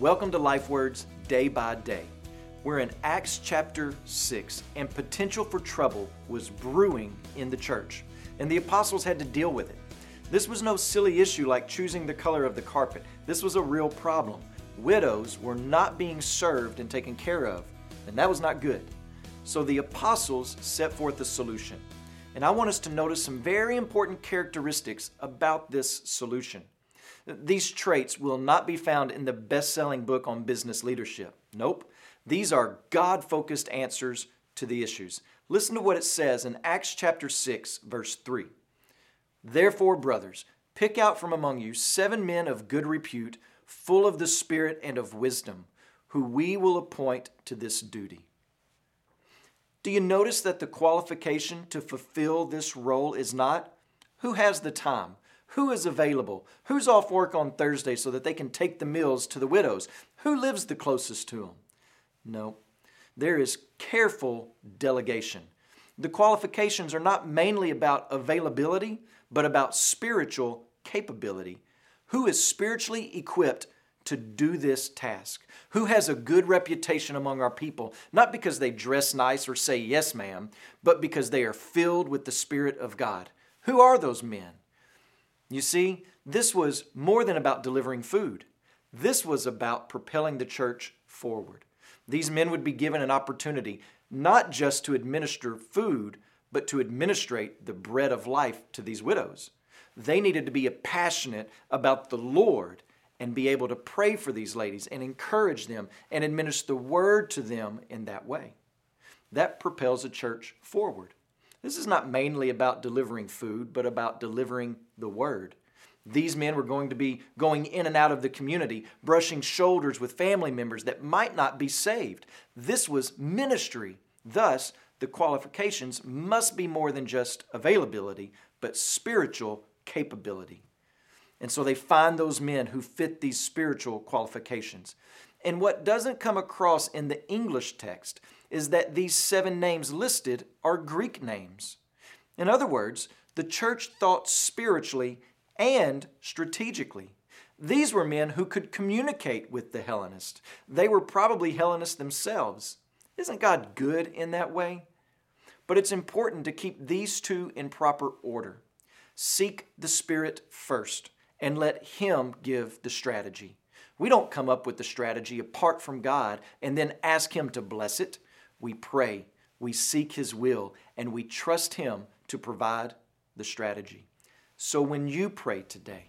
Welcome to Life Words Day by Day. We're in Acts chapter 6, and potential for trouble was brewing in the church, and the apostles had to deal with it. This was no silly issue like choosing the color of the carpet. This was a real problem. Widows were not being served and taken care of, and that was not good. So the apostles set forth a solution. And I want us to notice some very important characteristics about this solution. These traits will not be found in the best selling book on business leadership. Nope. These are God focused answers to the issues. Listen to what it says in Acts chapter 6, verse 3. Therefore, brothers, pick out from among you seven men of good repute, full of the Spirit and of wisdom, who we will appoint to this duty. Do you notice that the qualification to fulfill this role is not who has the time? Who is available? Who's off work on Thursday so that they can take the meals to the widows? Who lives the closest to them? No, there is careful delegation. The qualifications are not mainly about availability, but about spiritual capability. Who is spiritually equipped to do this task? Who has a good reputation among our people, not because they dress nice or say yes, ma'am, but because they are filled with the Spirit of God? Who are those men? You see, this was more than about delivering food. This was about propelling the church forward. These men would be given an opportunity not just to administer food, but to administrate the bread of life to these widows. They needed to be passionate about the Lord and be able to pray for these ladies and encourage them and administer the word to them in that way. That propels a church forward. This is not mainly about delivering food, but about delivering the word. These men were going to be going in and out of the community, brushing shoulders with family members that might not be saved. This was ministry. Thus, the qualifications must be more than just availability, but spiritual capability. And so they find those men who fit these spiritual qualifications. And what doesn't come across in the English text is that these seven names listed are Greek names. In other words, the church thought spiritually and strategically. These were men who could communicate with the Hellenists. They were probably Hellenists themselves. Isn't God good in that way? But it's important to keep these two in proper order. Seek the Spirit first and let Him give the strategy. We don't come up with the strategy apart from God and then ask Him to bless it. We pray, we seek His will, and we trust Him to provide the strategy. So when you pray today,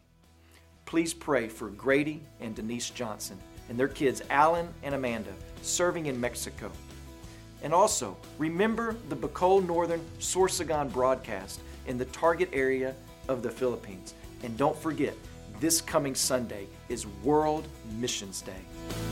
please pray for Grady and Denise Johnson and their kids, Alan and Amanda, serving in Mexico. And also, remember the Bicol Northern Sorsogon broadcast in the target area of the Philippines. And don't forget, this coming Sunday is World Missions Day.